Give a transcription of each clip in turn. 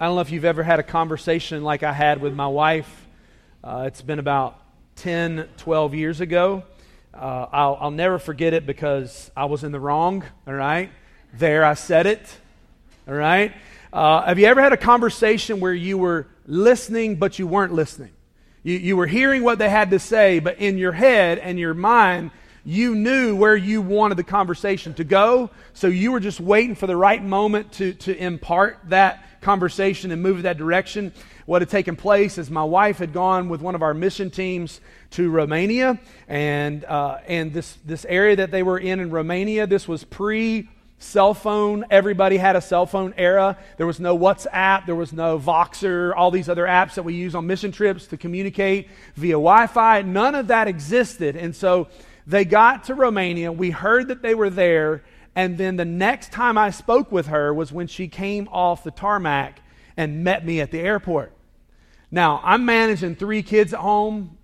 I don't know if you've ever had a conversation like I had with my wife. Uh, it's been about 10, 12 years ago. Uh, I'll, I'll never forget it because I was in the wrong, all right? There, I said it, all right? Uh, have you ever had a conversation where you were listening, but you weren't listening? You, you were hearing what they had to say, but in your head and your mind, you knew where you wanted the conversation to go, so you were just waiting for the right moment to, to impart that conversation and move that direction. What had taken place is my wife had gone with one of our mission teams to Romania, and uh, and this this area that they were in in Romania, this was pre cell phone. Everybody had a cell phone era. There was no WhatsApp, there was no Voxer, all these other apps that we use on mission trips to communicate via Wi Fi. None of that existed. And so they got to Romania. We heard that they were there. And then the next time I spoke with her was when she came off the tarmac and met me at the airport. Now, I'm managing three kids at home,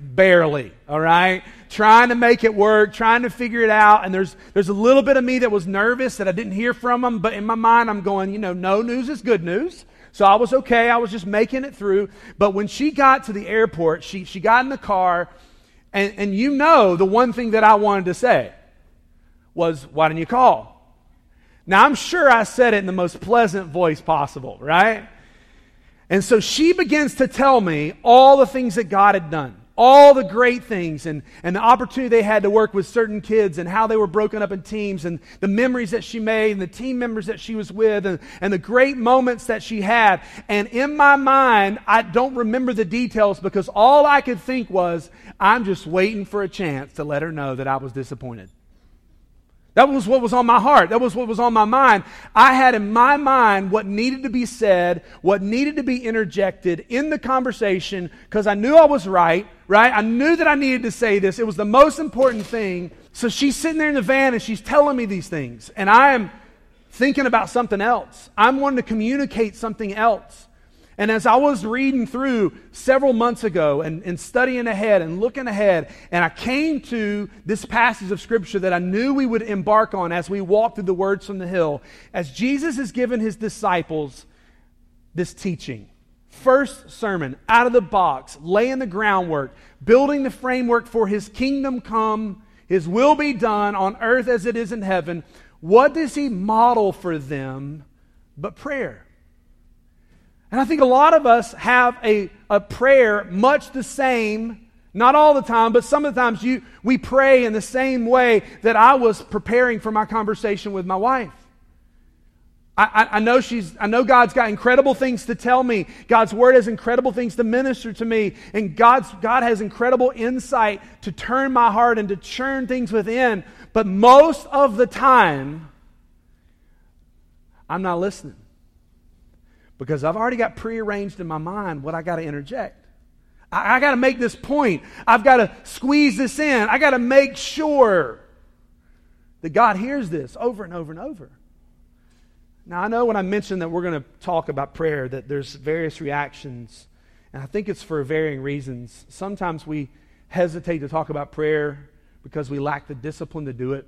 barely, all right? Trying to make it work, trying to figure it out. And there's, there's a little bit of me that was nervous that I didn't hear from them, but in my mind, I'm going, you know, no news is good news. So I was okay. I was just making it through. But when she got to the airport, she, she got in the car, and, and you know the one thing that I wanted to say was, Why didn't you call? Now, I'm sure I said it in the most pleasant voice possible, right? And so she begins to tell me all the things that God had done, all the great things, and, and the opportunity they had to work with certain kids, and how they were broken up in teams, and the memories that she made, and the team members that she was with, and, and the great moments that she had. And in my mind, I don't remember the details because all I could think was, I'm just waiting for a chance to let her know that I was disappointed. That was what was on my heart. That was what was on my mind. I had in my mind what needed to be said, what needed to be interjected in the conversation because I knew I was right, right? I knew that I needed to say this. It was the most important thing. So she's sitting there in the van and she's telling me these things. And I am thinking about something else. I'm wanting to communicate something else. And as I was reading through several months ago and, and, studying ahead and looking ahead, and I came to this passage of Scripture that I knew we would embark on as we walk through the words from the hill, as Jesus has given his disciples this teaching. First sermon, out of the box, laying the groundwork, building the framework for his kingdom come, his will be done on earth as it is in heaven. What does he model for them but prayer? And I think a lot of us have a, a prayer much the same, not all the time, but some of the times you, we pray in the same way that I was preparing for my conversation with my wife. I, I, I, know she's, I know God's got incredible things to tell me. God's word has incredible things to minister to me. And God's, God has incredible insight to turn my heart and to churn things within. But most of the time, I'm not listening because I've already got prearranged in my mind what I got to interject. I, I got to make this point. I've got to squeeze this in. I got to make sure that God hears this over and over and over. Now, I know when I mentioned that we're going to talk about prayer, that there's various reactions, and I think it's for varying reasons. Sometimes we hesitate to talk about prayer because we lack the discipline to do it,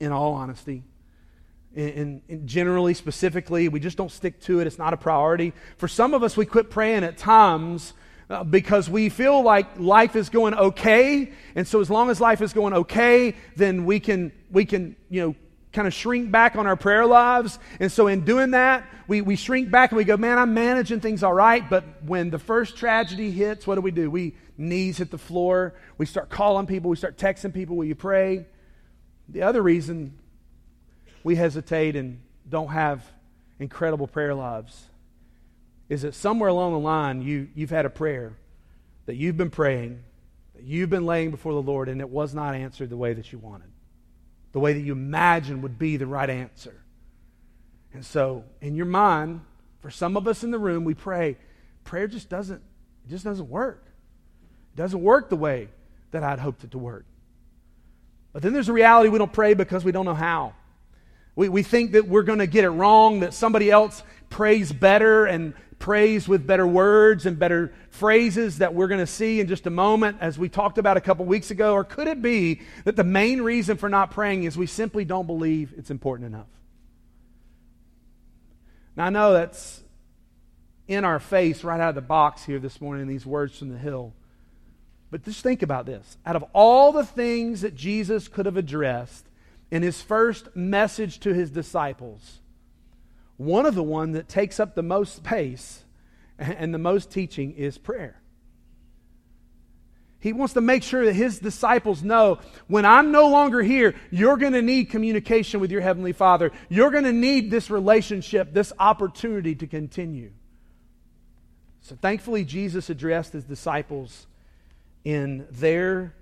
in all honesty and, generally, specifically, we just don't stick to it. It's not a priority. For some of us, we quit praying at times uh, because we feel like life is going okay. And so, as long as life is going okay, then we can, we can you know, kind of shrink back on our prayer lives. And so, in doing that, we, we shrink back and we go, man, I'm managing things all right. But when the first tragedy hits, what do we do? We knees hit the floor. We start calling people. We start texting people, will you pray? The other reason we hesitate and don't have incredible prayer lives is that somewhere along the line you, you've had a prayer that you've been praying, that you've been laying before the Lord, and it was not answered the way that you wanted, the way that you imagined would be the right answer. And so, in your mind, for some of us in the room, we pray, prayer just doesn't, it just doesn't work. It doesn't work the way that I'd hoped it to work. But then there's a reality we don't pray because we don't know how. We, we think that we're going to get it wrong, that somebody else prays better and prays with better words and better phrases that we're going to see in just a moment, as we talked about a couple weeks ago? Or could it be that the main reason for not praying is we simply don't believe it's important enough? Now, I know that's in our face right out of the box here this morning, these words from the hill. But just think about this. Out of all the things that Jesus could have addressed in his first message to his disciples, one of the one that takes up the most space and the most teaching is prayer. He wants to make sure that his disciples know when I'm no longer here, you're going to need communication with your Heavenly Father. You're going to need this relationship, this opportunity to continue. So thankfully, Jesus addressed his disciples in their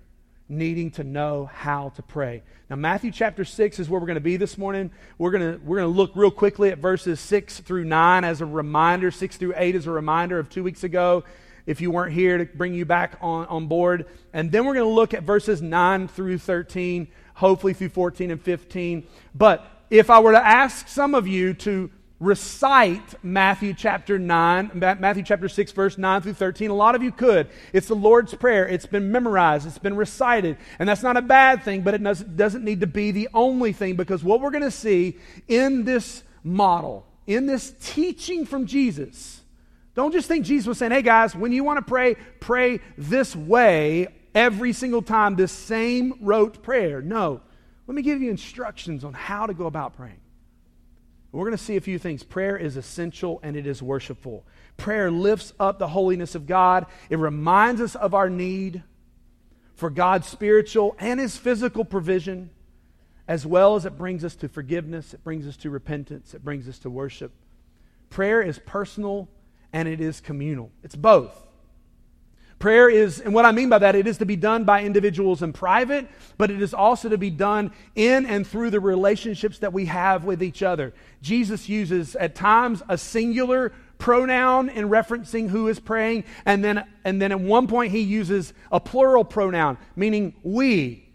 needing to know how to pray. Now, Matthew chapter 6 is where we're going to be this morning. We're going to, we're going to look real quickly at verses 6 through 9 as a reminder, 6 through 8 as a reminder of two weeks ago if you weren't here to bring you back on, on board. And then we're going to look at verses 9 through 13, hopefully through 14 and 15. But if I were to ask some of you to recite Matthew chapter 9, Matthew chapter 6, verse 9 through 13. A lot of you could. It's the Lord's Prayer. It's been memorized, it's been recited. And that's not a bad thing, but it doesn't need to be the only thing because what we're going to see in this model, in this teaching from Jesus, don't just think Jesus was saying, hey guys, when you want to pray, pray this way every single time, this same rote prayer. No. Let me give you instructions on how to go about praying. We're going to see a few things. Prayer is essential and it is worshipful. Prayer lifts up the holiness of God, it reminds us of our need for God's spiritual and his physical provision, as well as it brings us to forgiveness, it brings us to repentance, it brings us to worship. Prayer is personal and it is communal. It's both. Prayer is, and what I mean by that, it is to be done by individuals in private, but it is also to be done in and through the relationships that we have with each other. Jesus uses at times a singular pronoun in referencing who is praying, and then, and then at one point he uses a plural pronoun, meaning we.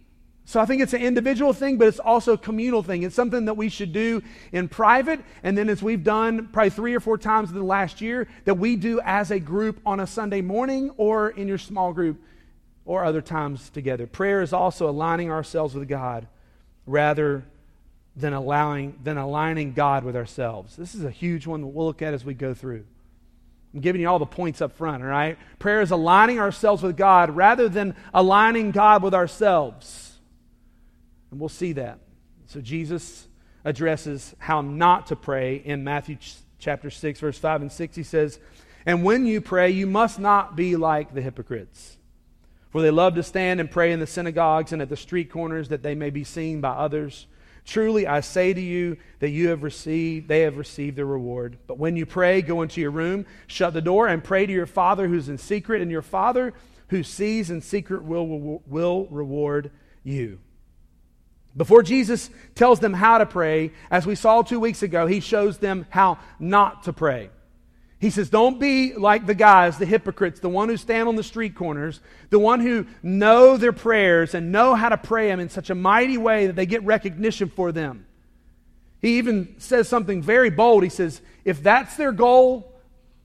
So I think it's an individual thing, but it's also a communal thing. It's something that we should do in private, and then as we've done probably three or four times in the last year, that we do as a group on a Sunday morning or in your small group or other times together. Prayer is also aligning ourselves with God rather than allowing than aligning God with ourselves. This is a huge one that we'll look at as we go through. I'm giving you all the points up front, all right? Prayer is aligning ourselves with God rather than aligning God with ourselves. And we'll see that. So Jesus addresses how not to pray in Matthew chapter 6, verse 5 and 6. He says, And when you pray, you must not be like the hypocrites. For they love to stand and pray in the synagogues and at the street corners that they may be seen by others. Truly I say to you that you have received they have received their reward. But when you pray, go into your room, shut the door, and pray to your Father who's in secret, and your Father who sees in secret will, will reward you. Before Jesus tells them how to pray, as we saw two weeks ago, he shows them how not to pray. He says, Don't be like the guys, the hypocrites, the one who stand on the street corners, the one who know their prayers and know how to pray them in such a mighty way that they get recognition for them. He even says something very bold. He says, If that's their goal,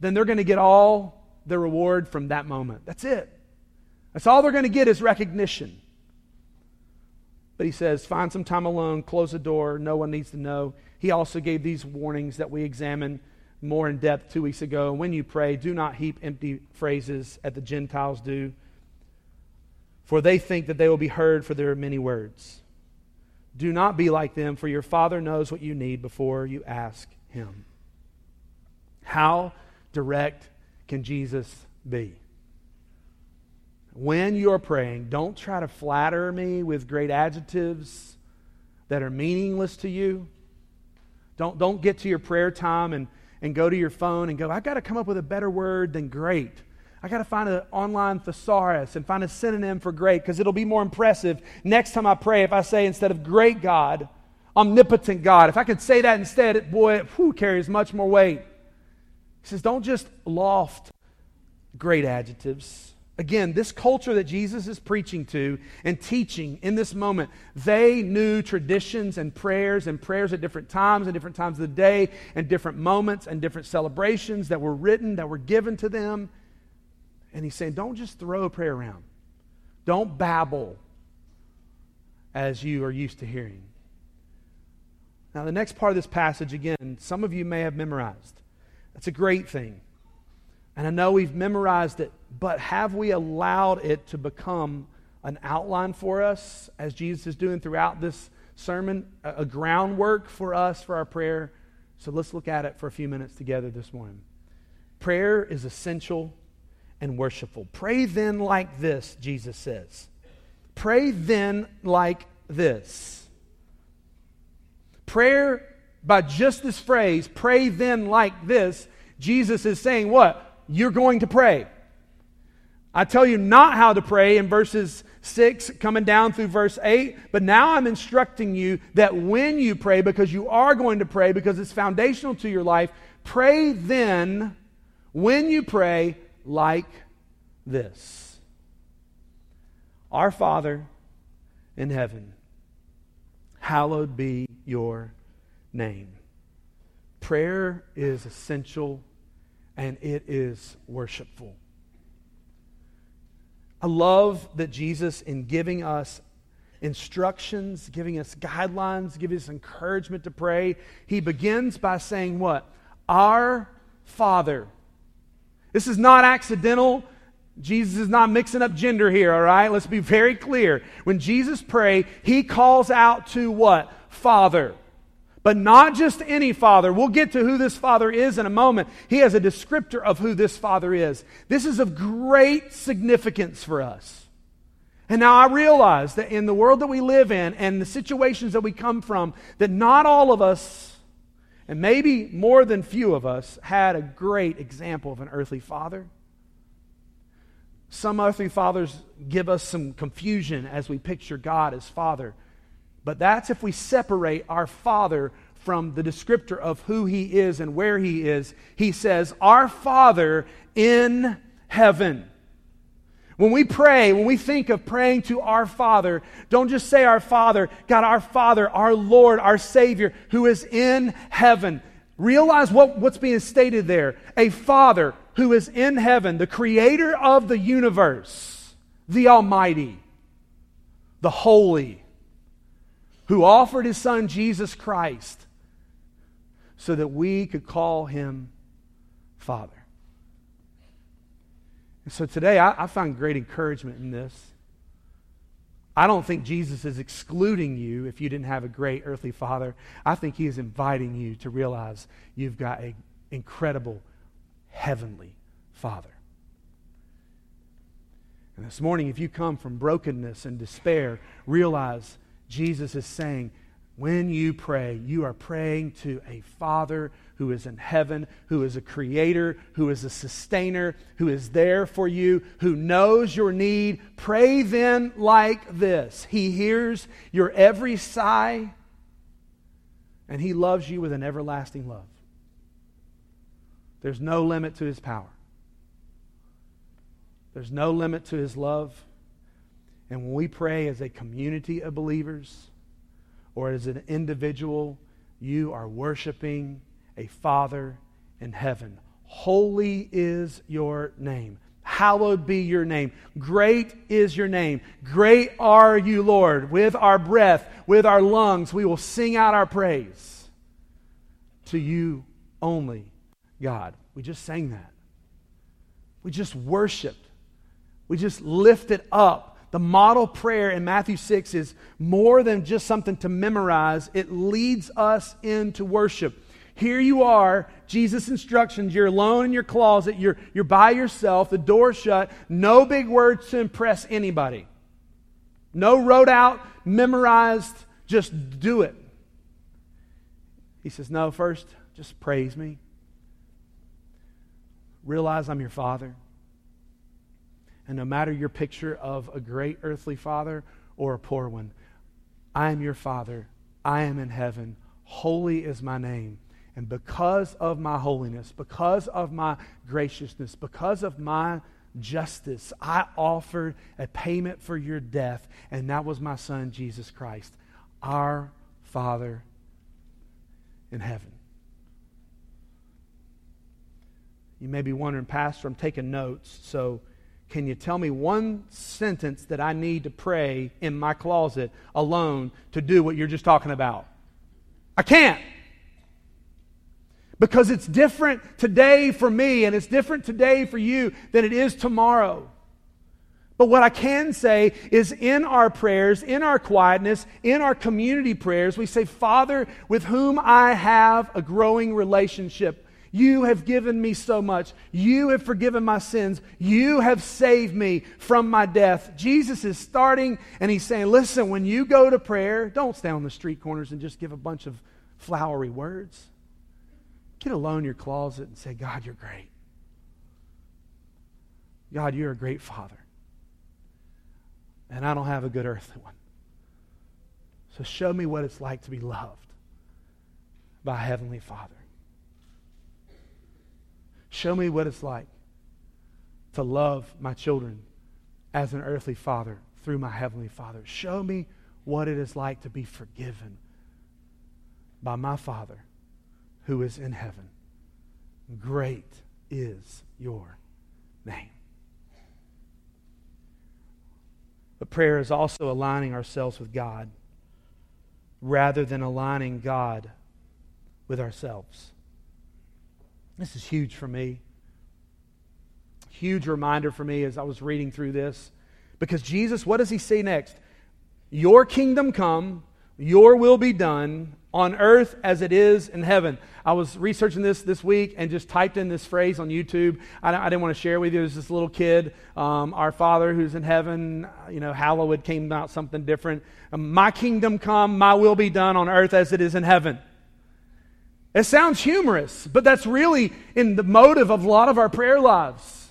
then they're going to get all the reward from that moment. That's it. That's all they're going to get is recognition. But he says, find some time alone, close the door, no one needs to know. He also gave these warnings that we examined more in depth two weeks ago. When you pray, do not heap empty phrases as the Gentiles do, for they think that they will be heard for their many words. Do not be like them, for your Father knows what you need before you ask Him. How direct can Jesus be? When you're praying, don't try to flatter me with great adjectives that are meaningless to you. Don't, don't get to your prayer time and, and go to your phone and go, I've got to come up with a better word than great. I got to find an online thesaurus and find a synonym for great because it'll be more impressive next time I pray if I say instead of great God, omnipotent God. If I could say that instead, boy, it whew, carries much more weight. He says, don't just loft great adjectives. Again, this culture that Jesus is preaching to and teaching in this moment, they knew traditions and prayers and prayers at different times and different times of the day and different moments and different celebrations that were written, that were given to them. And he's saying, don't just throw a prayer around. Don't babble as you are used to hearing. Now, the next part of this passage, again, some of you may have memorized. That's a great thing. And I know we've memorized it, but have we allowed it to become an outline for us as Jesus is doing throughout this sermon, a, groundwork for us for our prayer? So let's look at it for a few minutes together this morning. Prayer is essential and worshipful. Pray then like this, Jesus says. Pray then like this. Prayer, by just this phrase, pray then like this, Jesus is saying what? You're going to pray. I tell you not how to pray in verses 6 coming down through verse 8, but now I'm instructing you that when you pray, because you are going to pray, because it's foundational to your life, pray then, when you pray, like this Our Father in heaven, hallowed be your name. Prayer is essential and it is worshipful. I love that Jesus, in giving us instructions, giving us guidelines, giving us encouragement to pray, he begins by saying, What? Our Father. This is not accidental. Jesus is not mixing up gender here, all right? Let's be very clear. When Jesus pray, he calls out to what? Father. But not just any father. We'll get to who this father is in a moment. He has a descriptor of who this father is. This is of great significance for us. And now I realize that in the world that we live in and the situations that we come from, that not all of us, and maybe more than few of us, had a great example of an earthly father. Some earthly fathers give us some confusion as we picture God as father. But that's if we separate our Father from the descriptor of who He is and where He is. He says, Our Father in heaven. When we pray, when we think of praying to our Father, don't just say our Father, God, our Father, our Lord, our Savior, who is in heaven. Realize what, what's being stated there. A Father who is in heaven, the creator of the universe, the Almighty, the Holy, who offered his son Jesus Christ so that we could call him Father. And so today I, I find great encouragement in this. I don't think Jesus is excluding you if you didn't have a great earthly father. I think he is inviting you to realize you've got an incredible heavenly father. And this morning, if you come from brokenness and despair, realize Jesus is saying, when you pray, you are praying to a Father who is in heaven, who is a creator, who is a sustainer, who is there for you, who knows your need. Pray then like this He hears your every sigh, and He loves you with an everlasting love. There's no limit to His power, there's no limit to His love. And when we pray as a community of believers or as an individual, you are worshiping a Father in heaven. Holy is your name. Hallowed be your name. Great is your name. Great are you, Lord. With our breath, with our lungs, we will sing out our praise to you only, God. We just sang that. We just worshiped. We just lifted up the model prayer in Matthew 6 is more than just something to memorize, it leads us into worship. Here you are, Jesus' instructions. You're alone in your closet. You're, you're by yourself, the door shut. No big words to impress anybody. No wrote out, memorized. Just do it. He says, No, first, just praise me. Realize I'm your father. And no matter your picture of a great earthly father or a poor one, I am your father. I am in heaven. Holy is my name. And because of my holiness, because of my graciousness, because of my justice, I offered a payment for your death, and that was my son, Jesus Christ, our Father in heaven. You may be wondering, Pastor, I'm taking notes, so can you tell me one sentence that I need to pray in my closet alone to do what you're just talking about? I can't. Because it's different today for me and it's different today for you than it is tomorrow. But what I can say is in our prayers, in our quietness, in our community prayers, we say, Father, with whom I have a growing relationship. You have given me so much. You have forgiven my sins. You have saved me from my death. Jesus is starting and he's saying, Listen, when you go to prayer, don't stand on the street corners and just give a bunch of flowery words. Get alone in your closet and say, God, you're great. God, you're a great father and I don't have a good earthly one. So show me what it's like to be loved by a Heavenly Father. Show me what it's like to love my children as an earthly father through my Heavenly Father. Show me what it is like to be forgiven by my Father who is in heaven. Great is your name. But prayer is also aligning ourselves with God rather than aligning God with ourselves. This is huge for me. Huge reminder for me as I was reading through this. Because Jesus, what does he say next? Your kingdom come, your will be done on earth as it is in heaven. I was researching this this week and just typed in this phrase on YouTube. I, I didn't want to share with you. There's this little kid, um, our Father who's in heaven. You know, hallowed came out something different. My kingdom come, my will be done on earth as it is in heaven. It sounds humorous, but that's really in the motive of a lot of our prayer lives.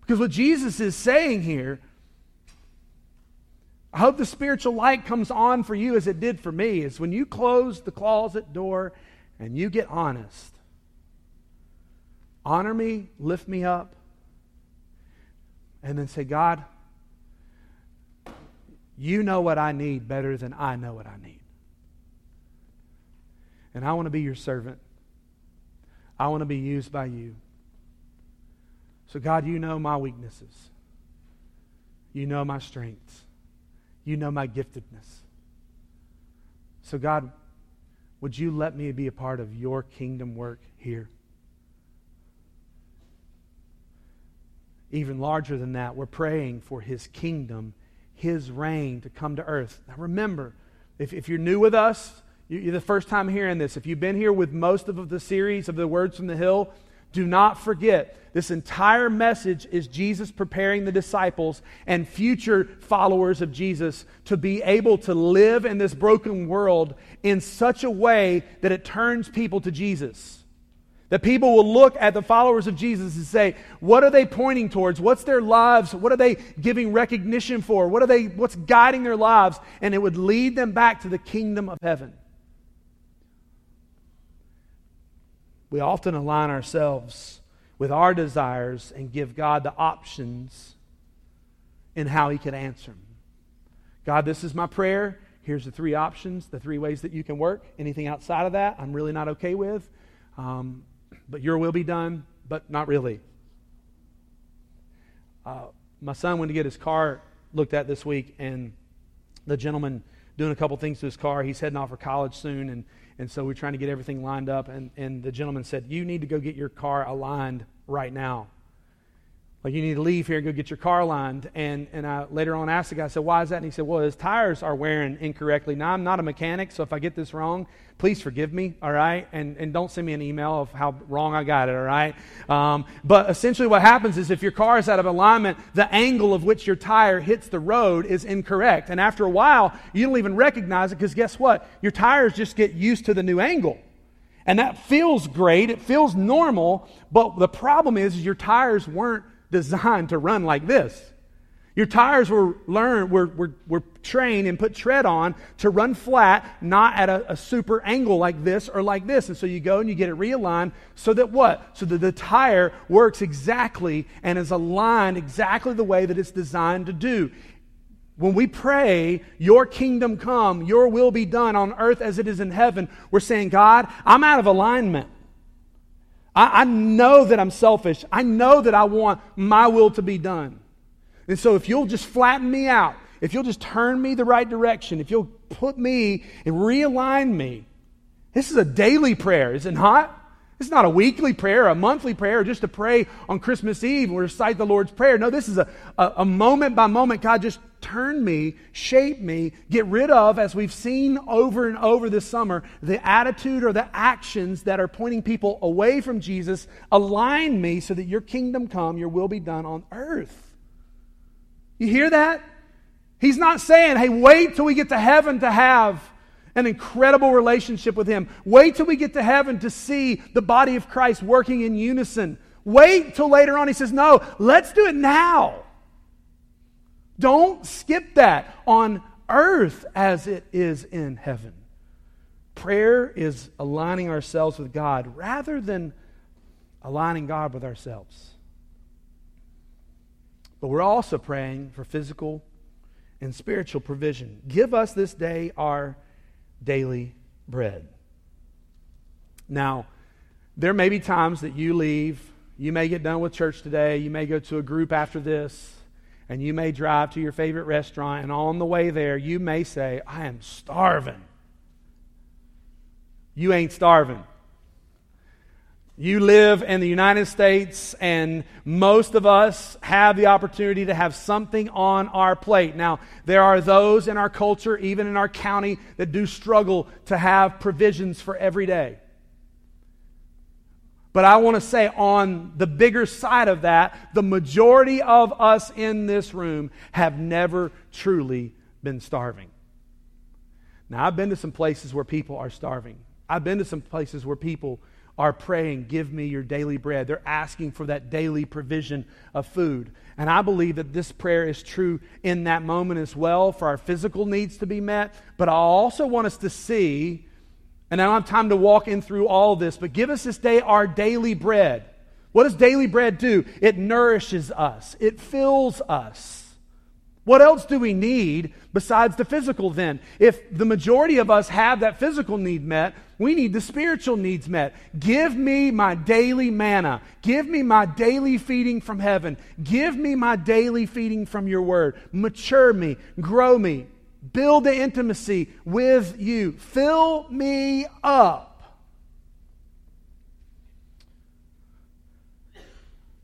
Because what Jesus is saying here I hope the spiritual light comes on for you as it did for me. Is when you close the closet door and you get honest. Honor me, lift me up, and then say, God, you know what I need better than I know what I need. And I want to be your servant. I want to be used by you. So, God, you know my weaknesses. You know my strengths. You know my giftedness. So, God, would you let me be a part of your kingdom work here? Even larger than that, we're praying for his kingdom, his reign to come to earth. Now, remember, if, if you're new with us, you're the first time hearing this. If you've been here with most of the series of the Words from the Hill, do not forget, this entire message is Jesus preparing the disciples and future followers of Jesus to be able to live in this broken world in such a way that it turns people to Jesus. That people will look at the followers of Jesus and say, what are they pointing towards? What's their lives? What are they giving recognition for? What are they, what's guiding their lives? And it would lead them back to the kingdom of heaven. We often align ourselves with our desires and give God the options in how He can answer them. God, this is my prayer. Here's the three options, the three ways that you can work. Anything outside of that, I'm really not okay with. Um, but your will be done, but not really. Uh, my son went to get his car looked at this week, and the gentleman doing a couple things to his car. He's heading off for college soon, and and so we're trying to get everything lined up. And, and the gentleman said, You need to go get your car aligned right now. Like, you need to leave here and go get your car aligned. And, and I later on asked the guy, I said, Why is that? And he said, Well, his tires are wearing incorrectly. Now, I'm not a mechanic, so if I get this wrong, please forgive me, all right? And, and don't send me an email of how wrong I got it, all right? Um, but essentially, what happens is if your car is out of alignment, the angle of which your tire hits the road is incorrect. And after a while, you don't even recognize it because guess what? Your tires just get used to the new angle. And that feels great, it feels normal, but the problem is, is your tires weren't designed to run like this. Your tires were learned, were, were, were trained and put tread on to run flat, not at a, a, super angle like this or like this. And so you go and you get it realigned so that what? So that the tire works exactly and is aligned exactly the way that it's designed to do. When we pray, Your kingdom come, Your will be done on earth as it is in heaven, we're saying, God, I'm out of alignment. I, I know that I'm selfish. I know that I want my will to be done. And so if you'll just flatten me out, if you'll just turn me the right direction, if you'll put me and realign me, this is a daily prayer, is it not? It's not a weekly prayer, a monthly prayer, just to pray on Christmas Eve and recite the Lord's Prayer. No, this is a, a, a, moment by moment. God, just turn me, shape me, get rid of, as we've seen over and over this summer, the attitude or the actions that are pointing people away from Jesus. Align me so that your kingdom come, your will be done on earth. You hear that? He's not saying, hey, wait till we get to heaven to have an incredible relationship with Him. Wait till we get to heaven to see the body of Christ working in unison. Wait till later on. He says, No, let's do it now. Don't skip that on earth as it is in heaven. Prayer is aligning ourselves with God rather than aligning God with ourselves. But we're also praying for physical and spiritual provision. Give us this day our daily bread. Now, there may be times that you leave, you may get done with church today, you may go to a group after this, and you may drive to your favorite restaurant, and on the way there, you may say, I am starving. You ain't starving. You live in the United States, and most of us have the opportunity to have something on our plate. Now, there are those in our culture, even in our county, that do struggle to have provisions for every day. But I want to say, on the bigger side of that, the majority of us in this room have never truly been starving. Now, I've been to some places where people are starving, I've been to some places where people are praying, Give me your daily bread. They're asking for that daily provision of food. And I believe that this prayer is true in that moment as well for our physical needs to be met. But I also want us to see, and I don't have time to walk in through all this, but give us this day our daily bread. What does daily bread do? It nourishes us, it fills us. What else do we need besides the physical then? If the majority of us have that physical need met, we need the spiritual needs met. Give me my daily manna. Give me my daily feeding from heaven. Give me my daily feeding from your word. Mature me, grow me, build the intimacy with you. Fill me up.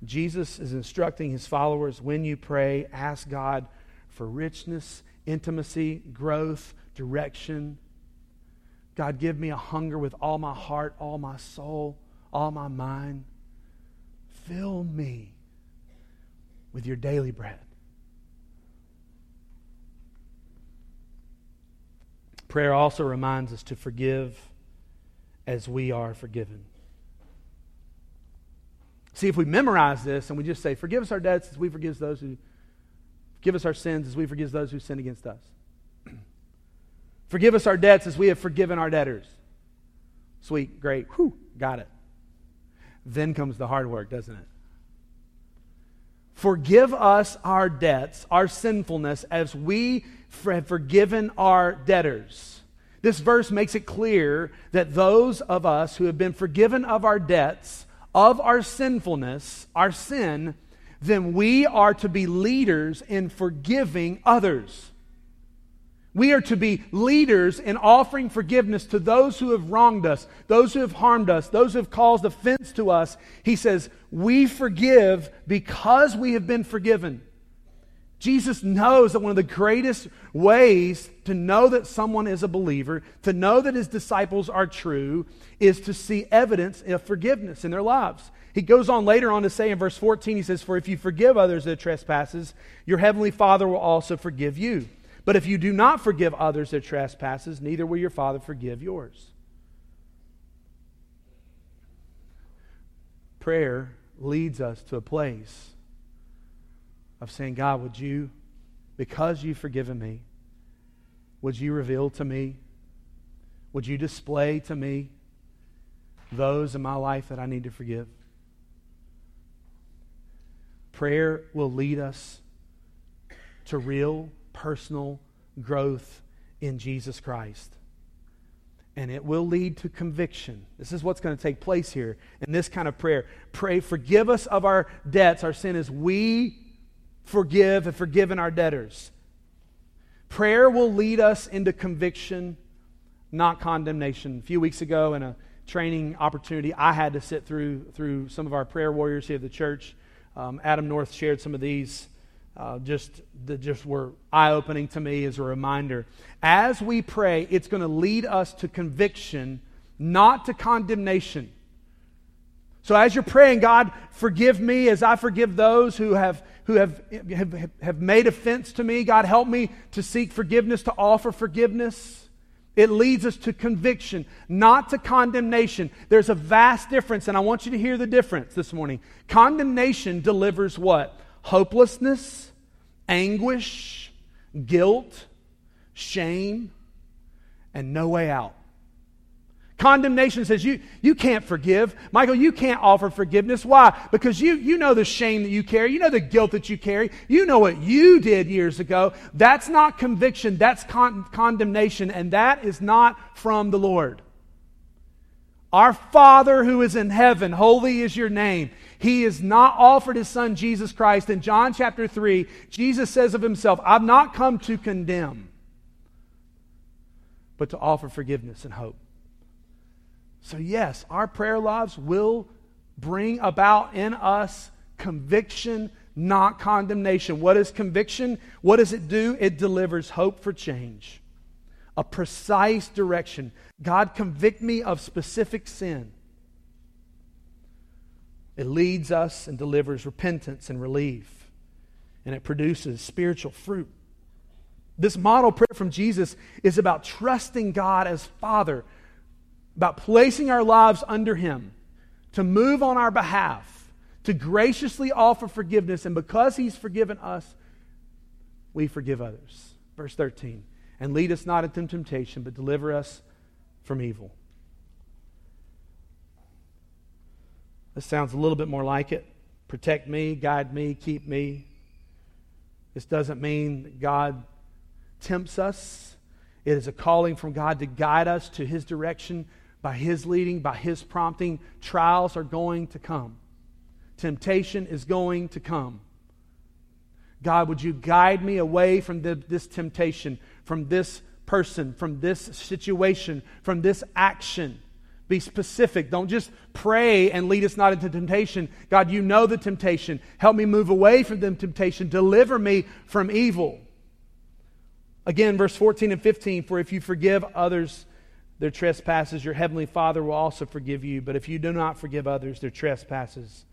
Jesus is instructing his followers when you pray, ask God for richness, intimacy, growth, direction. God, give me a hunger with all my heart, all my soul, all my mind. Fill me with your daily bread. Prayer also reminds us to forgive as we are forgiven. See, if we memorize this and we just say, Forgive us our debts as we forgive those who Forgive us our sins as we forgive those who sin against us. Forgive us our debts as we have forgiven our debtors. Sweet, great, whew, got it. Then comes the hard work, doesn't it? Forgive us our debts, our sinfulness, as we have forgiven our debtors. This verse makes it clear that those of us who have been forgiven of our debts, of our sinfulness, our sin, then we are to be leaders in forgiving others. We are to be leaders in offering forgiveness to those who have wronged us, those who have harmed us, those who have caused offense to us. He says, We forgive because we have been forgiven. Jesus knows that one of the greatest ways to know that someone is a believer, to know that his disciples are true, is to see evidence of forgiveness in their lives. He goes on later on to say in verse 14, he says, For if you forgive others their trespasses, your heavenly Father will also forgive you. But if you do not forgive others their trespasses, neither will your Father forgive yours. Prayer leads us to a place of saying, God, would you, because you've forgiven me, would you reveal to me, would you display to me those in my life that I need to forgive? Prayer will lead us to real personal growth in Jesus Christ. And it will lead to conviction. This is what's going to take place here in this kind of prayer. Pray, forgive us of our debts, our sin, as we forgive and forgiven our debtors. Prayer will lead us into conviction, not condemnation. A few weeks ago in a training opportunity I had to sit through through some of our prayer warriors here at the church. Um, Adam North shared some of these uh, just that just were eye opening to me as a reminder. As we pray, it's going to lead us to conviction, not to condemnation. So as you're praying, God, forgive me as I forgive those who have who have, have, have made offense to me. God, help me to seek forgiveness, to offer forgiveness. It leads us to conviction, not to condemnation. There's a vast difference, and I want you to hear the difference this morning. Condemnation delivers what? Hopelessness, anguish, guilt, shame, and no way out. Condemnation says you, you can't forgive. Michael, you can't offer forgiveness. Why? Because you, you know the shame that you carry. You know the guilt that you carry. You know what you did years ago. That's not conviction. That's con- condemnation. And that is not from the Lord. Our Father who is in heaven, holy is your name. He has not offered his Son Jesus Christ. In John chapter 3, Jesus says of himself, I've not come to condemn, but to offer forgiveness and hope. So, yes, our prayer lives will bring about in us conviction, not condemnation. What is conviction? What does it do? It delivers hope for change, a precise direction. God, convict me of specific sin. It leads us and delivers repentance and relief, and it produces spiritual fruit. This model prayer from Jesus is about trusting God as Father about placing our lives under Him to move on our behalf, to graciously offer forgiveness. And because He's forgiven us, we forgive others. Verse 13. And lead us not into temptation, but deliver us from evil. This sounds a little bit more like it. Protect me, guide me, keep me. This doesn't mean that God tempts us. It is a calling from God to guide us to His direction by His leading, by His prompting, trials are going to come. Temptation is going to come. God, would you guide me away from the, this temptation, from this person, from this situation, from this action? Be specific. Don't just pray and lead us not into temptation. God, you know the temptation. Help me move away from the temptation. Deliver me from evil. Again, verse 14 and 15 For if you forgive others their trespasses, your heavenly Father will also forgive you. But if you do not forgive others their trespasses,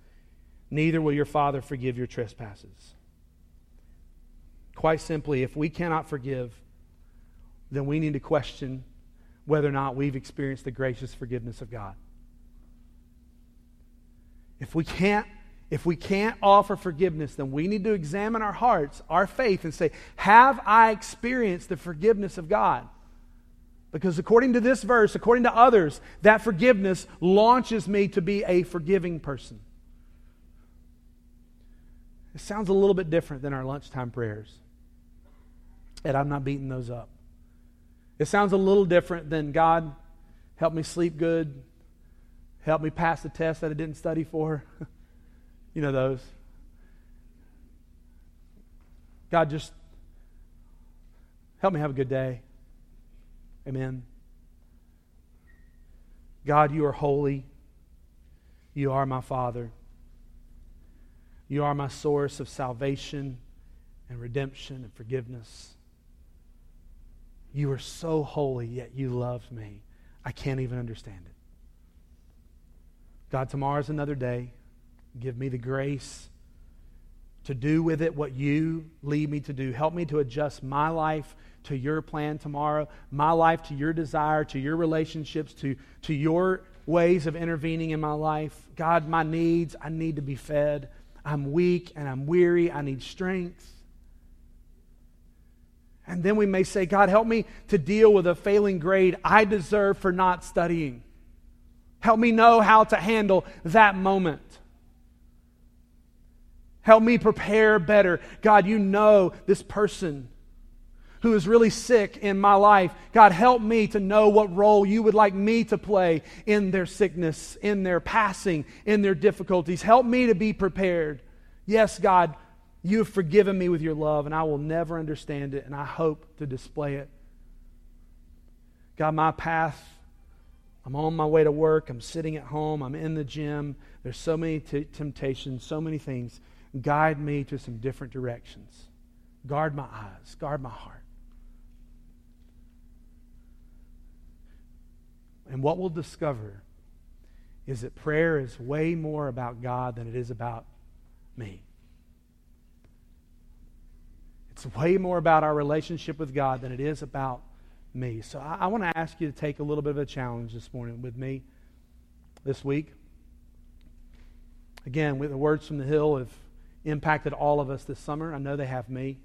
neither will your Father forgive your trespasses. Quite simply, if we cannot forgive, then we need to question whether or not we've experienced the gracious forgiveness of God. If we can't if we can't offer forgiveness, then we need to examine our hearts, our faith, and say, Have I experienced the forgiveness of God? Because according to this verse, according to others, that forgiveness launches me to be a forgiving person. It sounds a little bit different than our lunchtime prayers. And I'm not beating those up. It sounds a little different than God, help me sleep good, help me pass the test that I didn't study for. you know those. God, just help me have a good day. Amen. God, you are holy. You are my Father. You are my source of salvation and redemption and forgiveness. You are so holy, yet you love me. I can't even understand it. God, tomorrow's another day. Give me the grace to do with it what you lead me to do. Help me to adjust my life to your plan tomorrow, my life to your desire, to your relationships, to, to your ways of intervening in my life. God, my needs, I need to be fed. I'm weak and I'm weary. I need strength. And then we may say, God, help me to deal with a failing grade I deserve for not studying. Help me know how to handle that moment. Help me prepare better. God, you know this person who is really sick in my life. God, help me to know what role you would like me to play in their sickness, in their passing, in their difficulties. Help me to be prepared. Yes, God, you have forgiven me with your love, and I will never understand it, and I hope to display it. God, my path I'm on my way to work. I'm sitting at home. I'm in the gym. There's so many t- temptations, so many things. Guide me to some different directions. Guard my eyes, guard my heart. And what we'll discover is that prayer is way more about God than it is about me. It's way more about our relationship with God than it is about me. So I, I want to ask you to take a little bit of a challenge this morning with me this week. Again, with the words from the hill have impacted all of us this summer. I know they have me.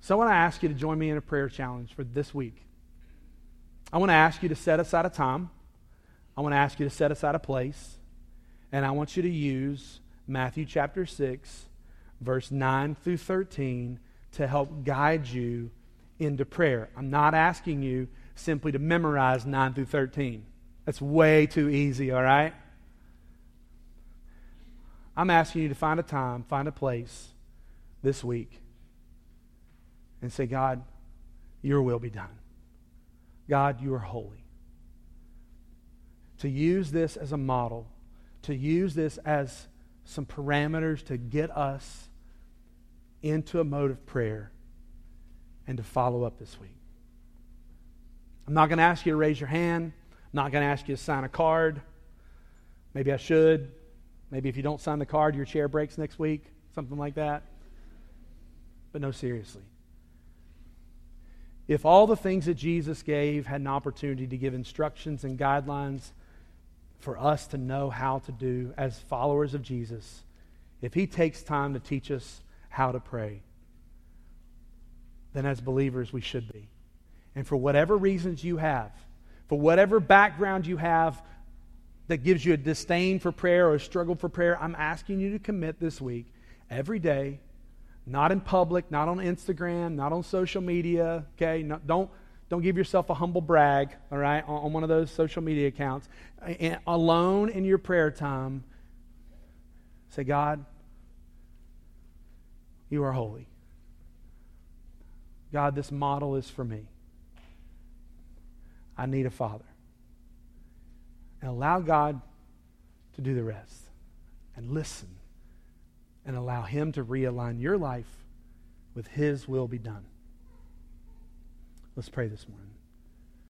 So I want to ask you to join me in a prayer challenge for this week. I want to ask you to set aside a time. I want to ask you to set aside a place. And I want you to use Matthew chapter 6, verse 9 through 13 to help guide you into prayer. I'm not asking you simply to memorize 9 through 13. That's way too easy, all right? I'm asking you to find a time, find a place this week, and say, God, your will be done. God, you are holy. To use this as a model, to use this as some parameters to get us into a mode of prayer and to follow up this week. I'm not going to ask you to raise your hand. I'm not going to ask you to sign a card. Maybe I should. Maybe if you don't sign the card, your chair breaks next week, something like that. But no, seriously. If all the things that Jesus gave had an opportunity to give instructions and guidelines for us to know how to do as followers of Jesus, if He takes time to teach us how to pray, then as believers we should be. And for whatever reasons you have, for whatever background you have that gives you a disdain for prayer or a struggle for prayer, I'm asking you to commit this week, every day, not in public, not on Instagram, not on social media, okay? No, don't, don't give yourself a humble brag, all right, on, on one of those social media accounts. And alone in your prayer time, say, God, you are holy. God, this model is for me. I need a father. And allow God to do the rest. And listen. And allow Him to realign your life with His will be done. Let's pray this morning.